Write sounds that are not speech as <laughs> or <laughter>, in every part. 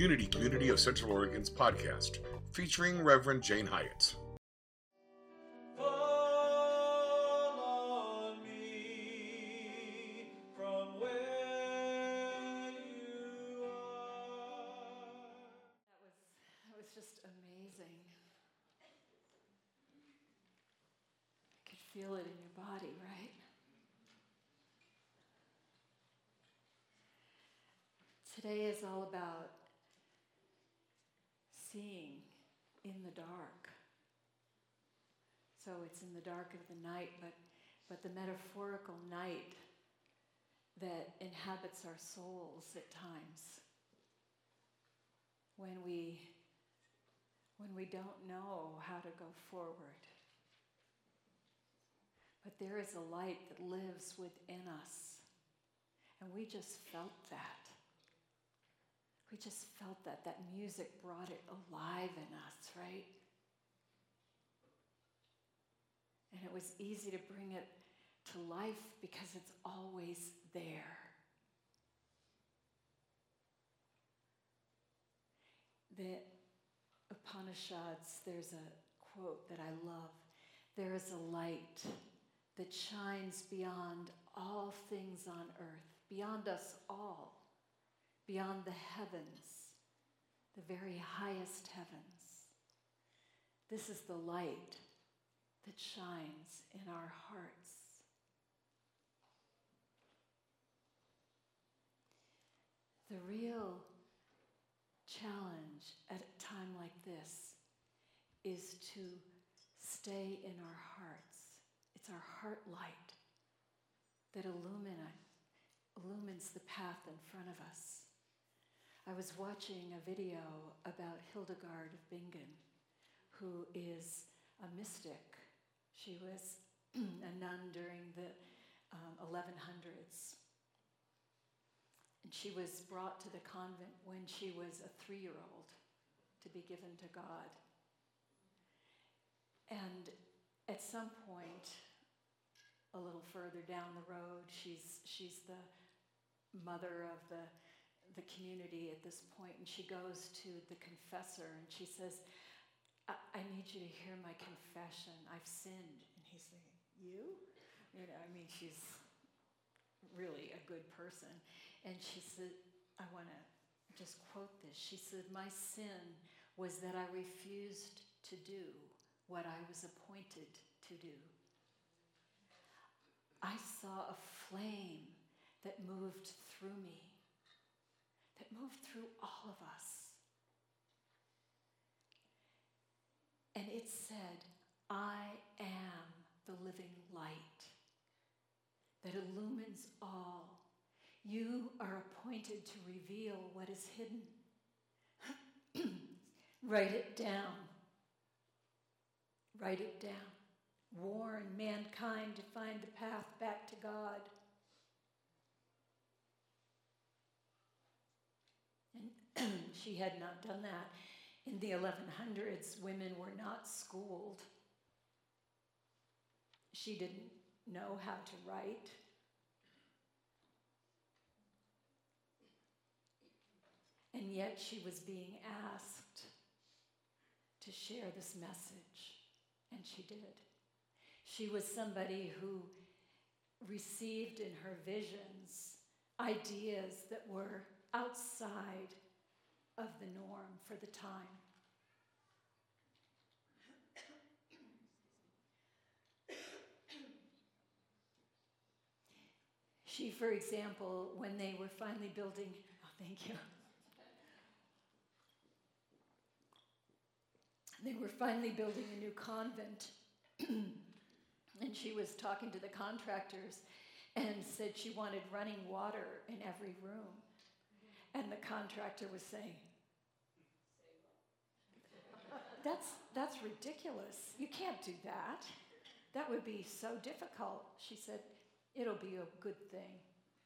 Unity Community of Central Oregon's podcast, featuring Reverend Jane Hyatt. That was that was just amazing. I could feel it in your body, right? Today is all about seeing in the dark. So it's in the dark of the night, but, but the metaphorical night that inhabits our souls at times when we when we don't know how to go forward but there is a light that lives within us. And we just felt that. We just felt that. That music brought it alive in us, right? And it was easy to bring it to life because it's always there. The Upanishads, there's a quote that I love. There is a light that shines beyond all things on earth, beyond us all, beyond the heavens, the very highest heavens. This is the light that shines in our hearts. The real challenge at a time like this is to stay in our hearts it's our heart light that illumina, illumines the path in front of us. I was watching a video about Hildegard of Bingen, who is a mystic. She was <clears throat> a nun during the um, 1100s. And she was brought to the convent when she was a three year old to be given to God. And at some point, a little further down the road. She's, she's the mother of the, the community at this point, and she goes to the confessor and she says, I, I need you to hear my confession. I've sinned. And he's saying, You? You know, I mean, she's really a good person. And she said, I want to just quote this. She said, My sin was that I refused to do what I was appointed to do. I saw a flame that moved through me, that moved through all of us. And it said, I am the living light that illumines all. You are appointed to reveal what is hidden. <clears throat> Write it down. Write it down warn mankind to find the path back to God. And <clears throat> she had not done that. In the 1100s, women were not schooled. She didn't know how to write. And yet she was being asked to share this message, and she did. She was somebody who received in her visions ideas that were outside of the norm for the time. She, for example, when they were finally building, oh, thank you. They were finally building a new convent. And she was talking to the contractors and said she wanted running water in every room. And the contractor was saying, that's, that's ridiculous. You can't do that. That would be so difficult. She said, It'll be a good thing.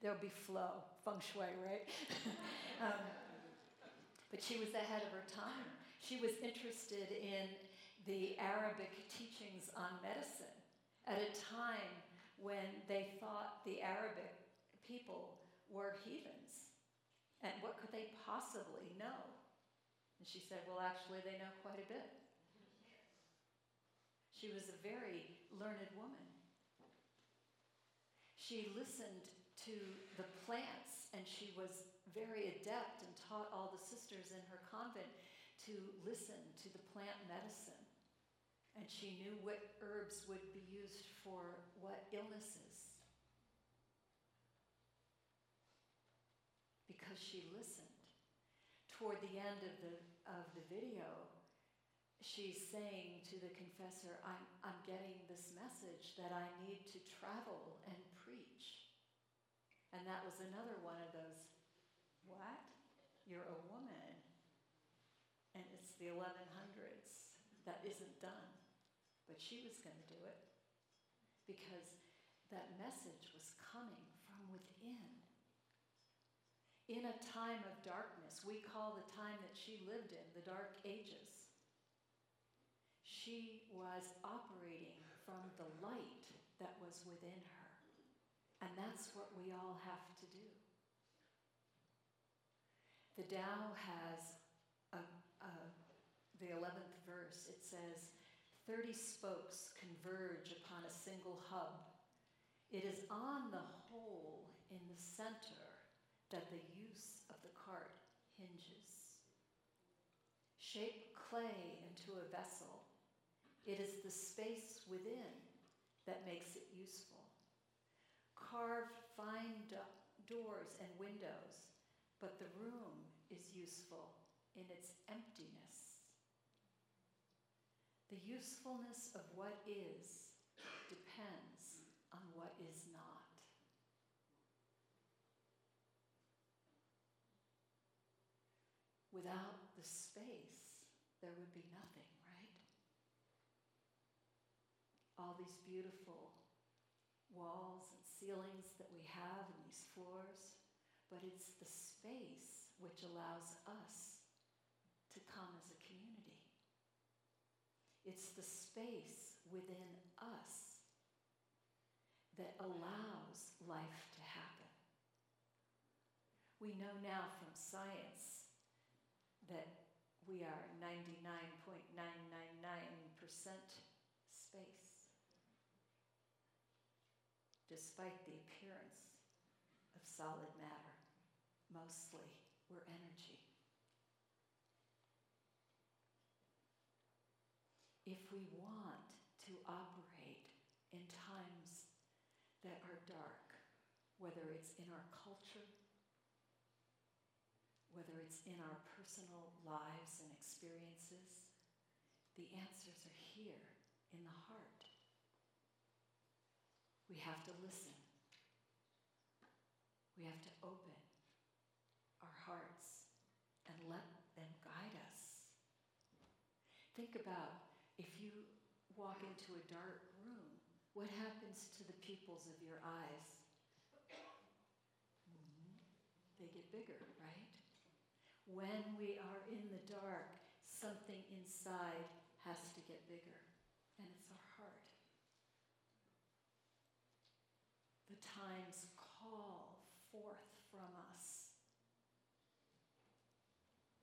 There'll be flow, feng shui, right? <laughs> um, but she was ahead of her time. She was interested in the Arabic teachings on medicine at a time when they thought the Arabic people were heathens. And what could they possibly know And she said, Well, actually, they know quite a bit. She was a very learned woman. She listened to the plants and she was very adept and taught all the sisters in her convent to listen to the plant medicine. And she knew what herbs would be used for what illnesses. Because she listened. Toward the end of the, of the video, she's saying to the confessor, I'm, I'm getting this message that I need to travel and preach. And that was another one of those, what? You're a woman. And it's the 1100s. That isn't done. But she was going to do it because that message was coming from within. In a time of darkness, we call the time that she lived in the Dark Ages. She was operating from the light that was within her. And that's what we all have to do. The Tao has a, a, the 11th verse. It says, 30 spokes converge upon a single hub. It is on the hole in the center that the use of the cart hinges. Shape clay into a vessel. It is the space within that makes it useful. Carve fine do- doors and windows, but the room is useful in its emptiness. The usefulness of what is depends on what is not. Without the space, there would be nothing, right? All these beautiful walls and ceilings that we have and these floors, but it's the space which allows us to come as a community. It's the space within us that allows life to happen. We know now from science that we are 99.999% space, despite the appearance of solid matter. Mostly, we're energy. If we want to operate in times that are dark, whether it's in our culture, whether it's in our personal lives and experiences, the answers are here in the heart. We have to listen. We have to open our hearts and let them guide us. Think about if you walk into a dark room, what happens to the pupils of your eyes? Mm-hmm. They get bigger, right? When we are in the dark, something inside has to get bigger, and it's our heart. The times call forth from us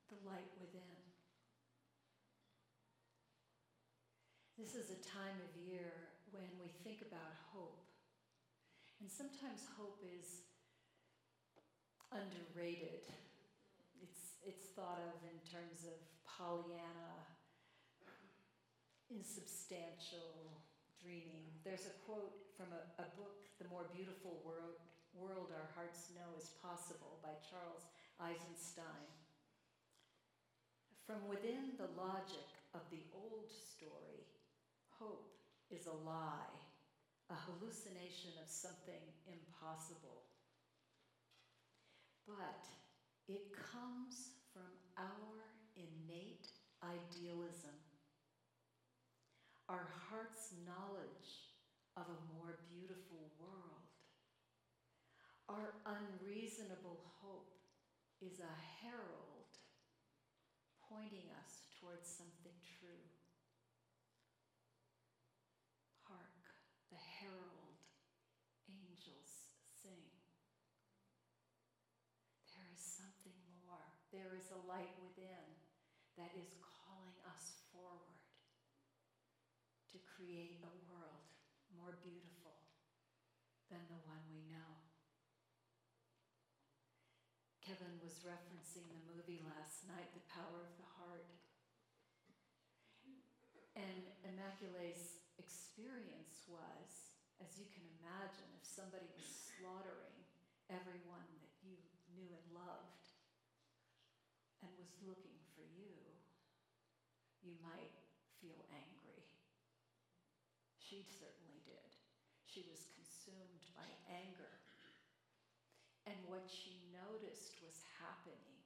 the light within. This is a time of year when we think about hope. And sometimes hope is underrated. It's, thought of in terms of Pollyanna, insubstantial dreaming. There's a quote from a, a book, The More Beautiful World, World Our Hearts Know Is Possible by Charles Eisenstein. From within the logic of the old story, hope is a lie, a hallucination of something impossible. But it comes from our innate idealism, our heart's knowledge of a more beautiful world. Our unreasonable hope is a herald pointing us towards something true. There is a light within that is calling us forward to create a world more beautiful than the one we know. Kevin was referencing the movie last night, The Power of the Heart. And Immaculée's experience was, as you can imagine, if somebody was slaughtering everyone that you knew and loved and was looking for you, you might feel angry. She certainly did. She was consumed by anger. And what she noticed was happening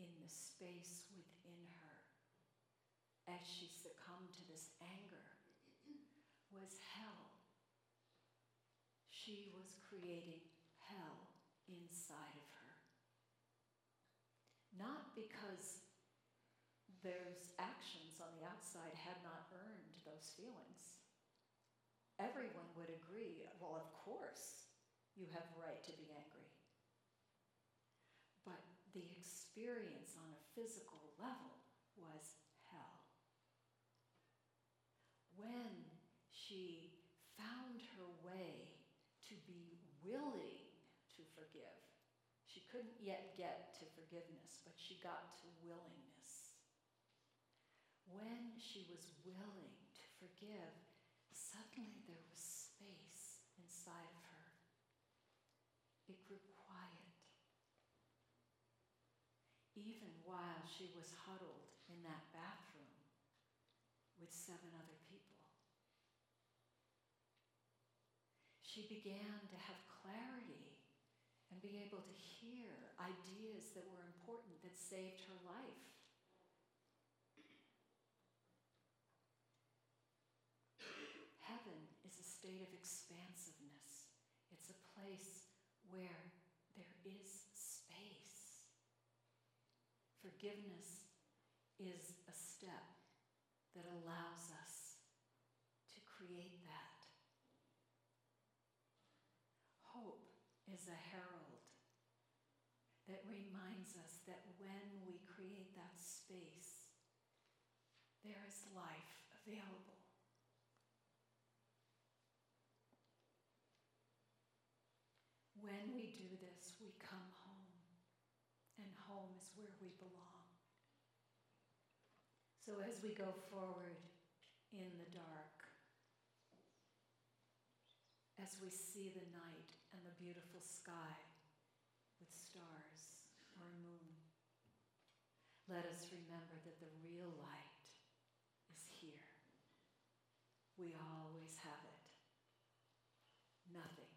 in the space within her as she succumbed to this anger was hell. She was creating hell inside of her. Not because those actions on the outside had not earned those feelings. Everyone would agree, well, of course, you have right to be angry. But the experience on a physical level was hell. When she found her way to be willing couldn't yet get to forgiveness, but she got to willingness. When she was willing to forgive, suddenly there was space inside of her. It grew quiet. Even while she was huddled in that bathroom with seven other people, she began to have clarity and be able to hear ideas that were important that saved her life. Heaven is a state of expansiveness. It's a place where there is space. Forgiveness is a step that allows us to create that. Hope is a herald that reminds us that when we create that space, there is life available. When we do this, we come home, and home is where we belong. So as we go forward in the dark, as we see the night and the beautiful sky with stars or moon, let us remember that the real light is here. We always have it. Nothing